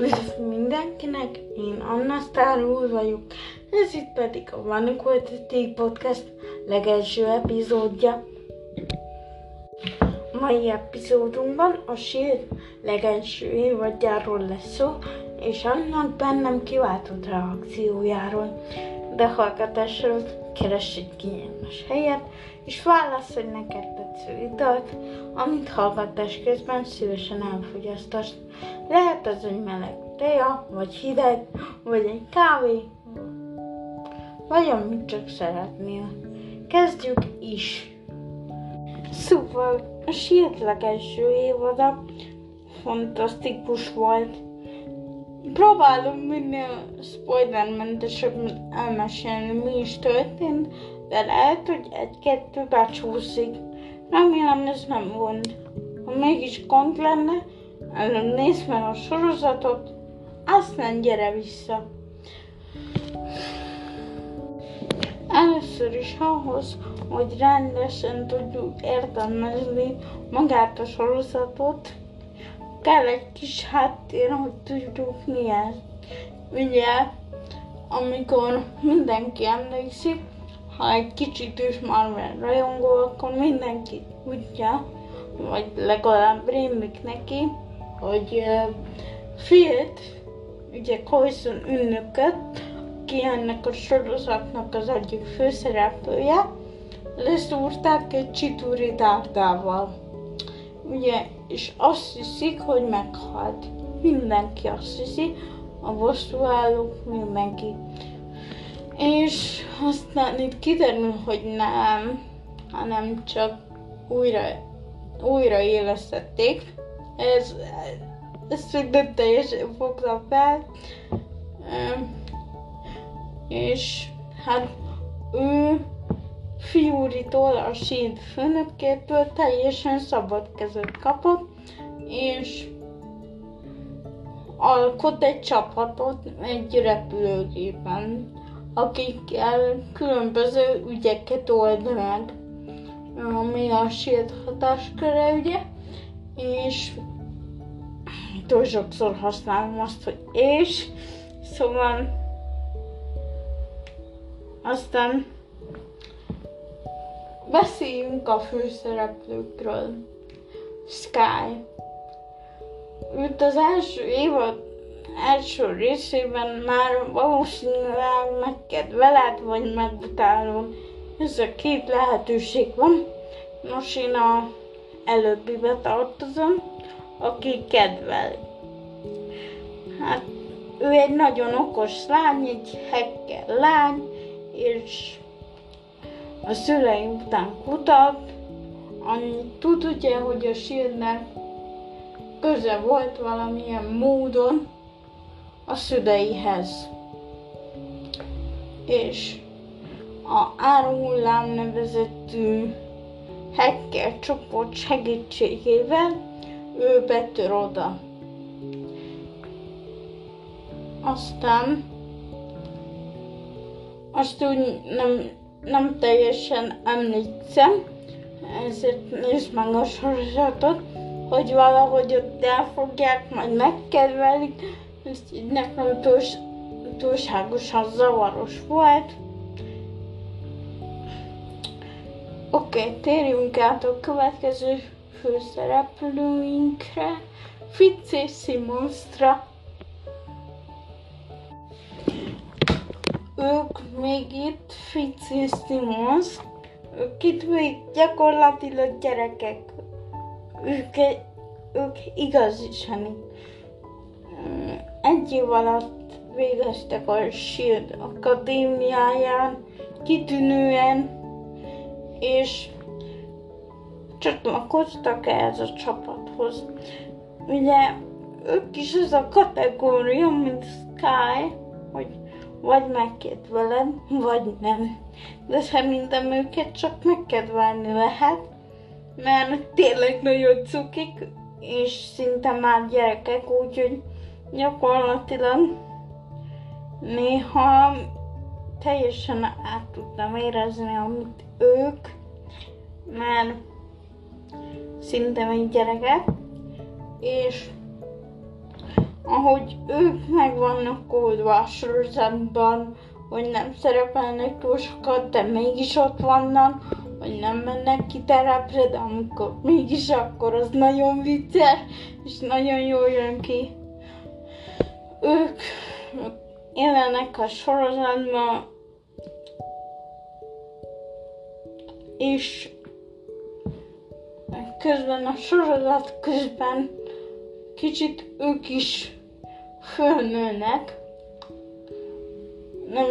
Üdv mindenkinek, én Anna Sztárul vagyok, ez itt pedig a Van Equality Podcast legelső epizódja. Mai epizódunkban a Shield legelső évadjáról lesz szó, és annak bennem kiváltott reakciójáról. De hallgatásról keres egy kényelmes helyet, és válaszolj neked tetsző italt, amit hallgatás közben szívesen elfogyasztasz. Lehet az egy meleg teja, vagy hideg, vagy egy kávé, vagy amit csak szeretnél. Kezdjük is! Szóval a sírtleg első évada fantasztikus volt. Próbálom minél spoilermentesebben elmesélni, mi is történt, de lehet, hogy egy-kettő becsúszik. Remélem ez nem gond. Ha mégis gond lenne, előbb nézd meg a sorozatot, aztán gyere vissza. Először is ahhoz, hogy rendesen tudjuk értelmezni magát a sorozatot, kell egy kis háttér, hogy tudjuk mi ez. Ugye, amikor mindenki emlékszik, ha egy kicsit is Marvel rajongó, akkor mindenki tudja, vagy legalább rémlik neki, hogy uh, Fiat, ugye Coulson ünnököt, aki ennek a sorozatnak az egyik főszereplője, leszúrták egy csitúri dárdával. Ugye, és azt hiszik, hogy meghalt. Mindenki azt hiszi, a bosszúállók mindenki. És aztán itt kiderül, hogy nem, hanem csak újra, újra élesztették. Ez, ezt még nem teljesen fogtam fel. És hát ő Fiúritól, a síd főnökétől teljesen szabad kezet kapott, és alkot egy csapatot egy repülőgépen akikkel különböző ügyeket old meg, ami a shield hatásköre, ugye, és túl sokszor használom azt, hogy és, szóval aztán beszéljünk a főszereplőkről. Sky. Őt az első évad első részében már valószínűleg megkedveled, vagy megutálod. Ez a két lehetőség van. Nos, én a előbbibe tartozom, aki kedvel. Hát ő egy nagyon okos lány, egy hekkel lány, és a szülei után kutat, annyit tud ugye, hogy a Shieldnek köze volt valamilyen módon a szüleihez. És a áruhullám nevezetű hacker csoport segítségével ő betör oda. Aztán azt úgy nem, nem teljesen emlékszem, ezért nézd meg a sorozatot, hogy valahogy ott elfogják, majd megkedvelik, ez így nekem túls, túlságosan zavaros volt. Oké, okay, térjünk át a következő főszereplőinkre, Fitz és Simonstra. Ők még itt, Fitz és ők itt még gyakorlatilag gyerekek. Ők, ők igazisan egy év alatt végeztek a SHIELD akadémiáján, kitűnően, és csatlakoztak ehhez a csapathoz. Ugye ők is az a kategória, mint Sky, hogy vagy megkedveled, vagy nem. De szerintem őket csak megkedvelni lehet, mert tényleg nagyon cukik, és szinte már gyerekek, úgyhogy gyakorlatilag néha teljesen át tudtam érezni, amit ők, mert szinte még gyerekek, és ahogy ők meg vannak oldva a sorozatban, hogy nem szerepelnek túl sokat, de mégis ott vannak, hogy nem mennek ki terepre, de amikor mégis akkor az nagyon vicces, és nagyon jól jön ki. Ők élnek a sorozatban, és közben a sorozat közben kicsit ők is fölnőnek. Nem,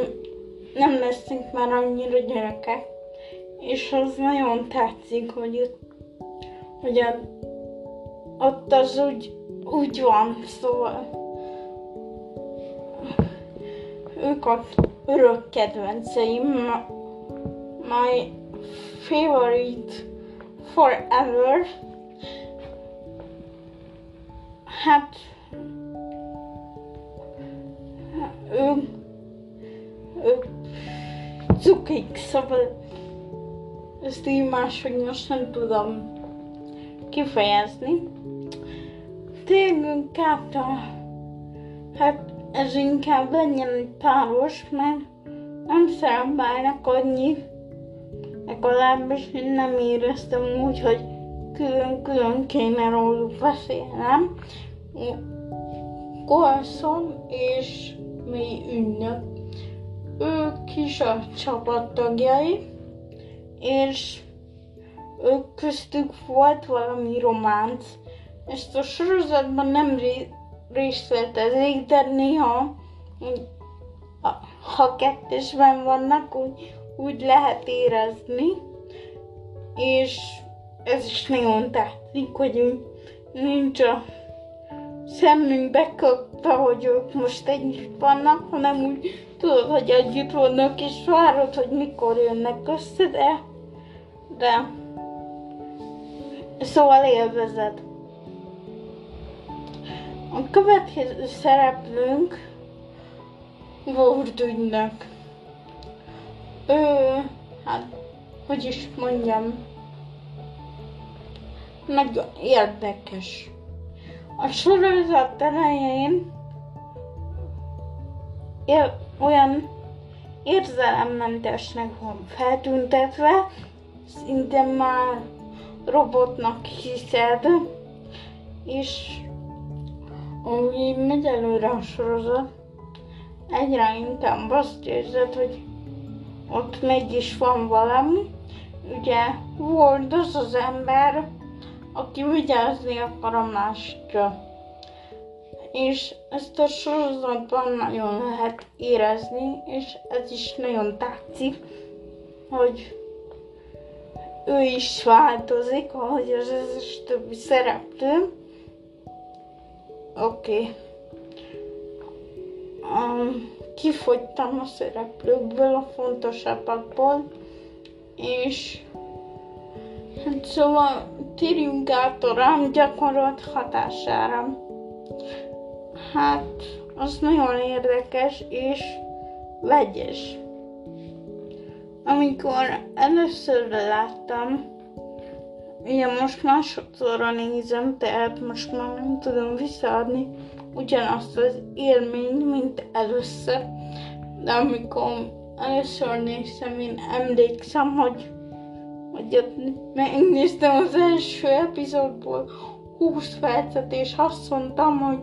nem lesznek már annyira gyerekek. És az nagyon tetszik, hogy, hogy a, ott az úgy, úgy van, szóval ők a örök kedvenceim. My favorite forever. Hát ő cukik, szóval ezt így máshogy most nem tudom kifejezni. Térjünk át a, hát ez inkább legyen egy páros, mert nem szerepelnek annyi, legalábbis én nem éreztem úgy, hogy külön-külön kéne róluk beszélnem. Colson és mély ünnök. Ők is a csapattagjai, és ők köztük volt valami románc. Ezt a sorozatban nem részletezik, de néha ha kettesben vannak, úgy, úgy lehet érezni, és ez is nagyon tetszik, hogy nincs a szemünk beköpve, hogy ők most együtt vannak, hanem úgy tudod, hogy együtt vannak, és várod, hogy mikor jönnek össze, de, de szóval élvezed. A következő szereplőnk Ward ügynök. Ő, hát, hogy is mondjam, nagyon érdekes. A sorozat elején él, olyan érzelemmentesnek van feltüntetve, szinte már robotnak hiszed, és ahogy megy előre a sorozat, egyre inkább azt érzed, hogy ott mégis van valami. Ugye volt az az ember, aki vigyázni akar a másikra. És ezt a sorozatban nagyon lehet érezni, és ez is nagyon tetszik, hogy ő is változik, ahogy az összes többi szereplő. Oké. Okay. Um, kifogytam a szereplőkből, a fontosabbakból, és hát szóval térjünk át a rám gyakorolt hatására. Hát, az nagyon érdekes és vegyes. Amikor először láttam, ugye most másodszorra nézem, tehát most már nem tudom visszaadni ugyanazt az élményt, mint először. De amikor először néztem, én emlékszem, hogy, ott megnéztem az első epizódból 20 percet, és azt mondtam, hogy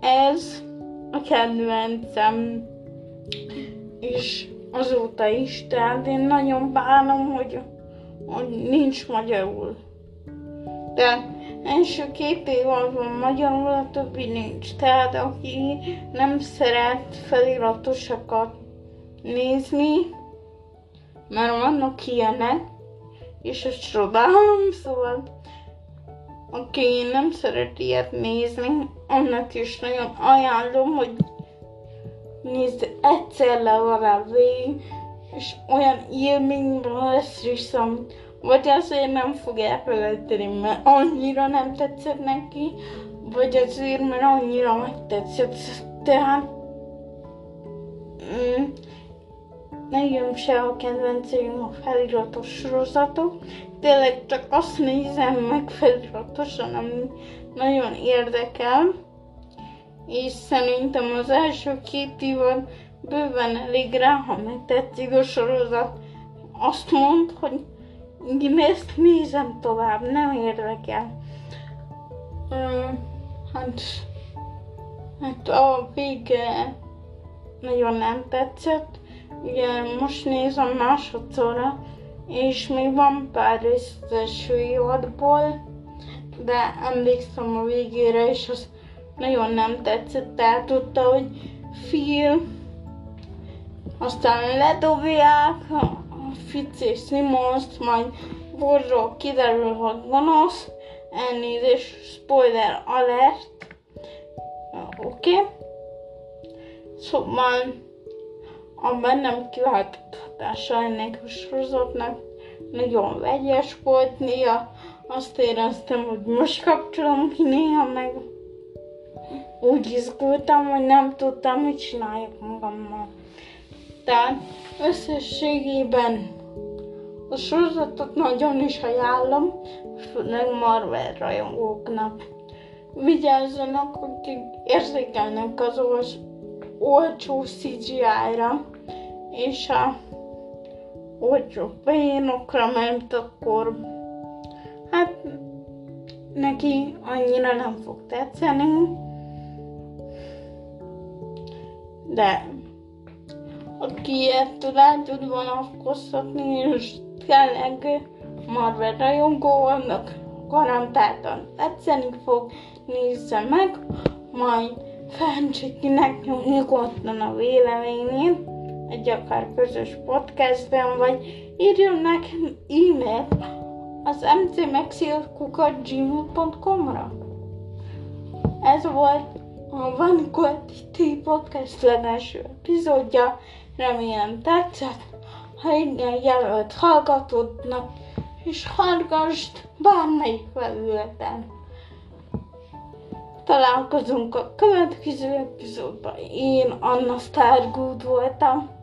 ez a kedvencem, és azóta is, tehát én nagyon bánom, hogy, hogy nincs magyarul. De első két évad van magyarul, a többi nincs. Tehát aki nem szeret feliratosokat nézni, mert vannak ilyenek, és ezt csodálom, szóval aki nem szeret ilyet nézni, annak is nagyon ajánlom, hogy nézd egyszer legalább végig, és olyan élményben lesz vissza, vagy azért nem fog elfelejteni, mert annyira nem tetszett neki, vagy azért, mert annyira megtetszett. Tehát mm, nekem se a kedvenceim a feliratos sorozatok. Tényleg csak azt nézem meg feliratosan, ami nagyon érdekel, és szerintem az első két évad bőven elég rá, ha megtetszik a sorozat. Azt mond, hogy én ezt nézem tovább, nem érdekel. Hát, hát a vége nagyon nem tetszett. Ugye most nézem másodszorra, és még van pár rész az első évadból, de emlékszem a végére, és az nagyon nem tetszett, tehát tudta, hogy Phil, aztán ledobják Fitz és Simons, majd Borról kiderül, hogy gonosz, elnézés, spoiler alert, oké? Okay? Szóval a bennem kiváltott hatása ennek a sorozatnak nagyon vegyes volt, néha azt éreztem, hogy most kapcsolom ki, néha meg úgy izgultam, hogy nem tudtam, mit csináljak magammal. Tehát összességében a sorozatot nagyon is ajánlom, főleg Marvel rajongóknak. Vigyázzanak, akik érzékelnek az olcsó CGI-ra, és a olcsó poénokra, mert akkor hát neki annyira nem fog tetszeni, de aki ettől el tud vonatkoztatni, és tényleg Marvel rajongó vannak, garantáltan tetszeni fog, nézze meg, majd nekem nyugodtan a véleményét, egy akár közös podcastben, vagy írjon nekem e-mailt az mcmaxilkukat.gmail.com-ra. Ez volt a Van Quality Podcast legelső epizódja. Remélem tetszett. Ha igen, jelölt hallgatódnak, és hallgassd bármelyik felületen. Találkozunk a következő epizódban. Én Anna Stargood voltam.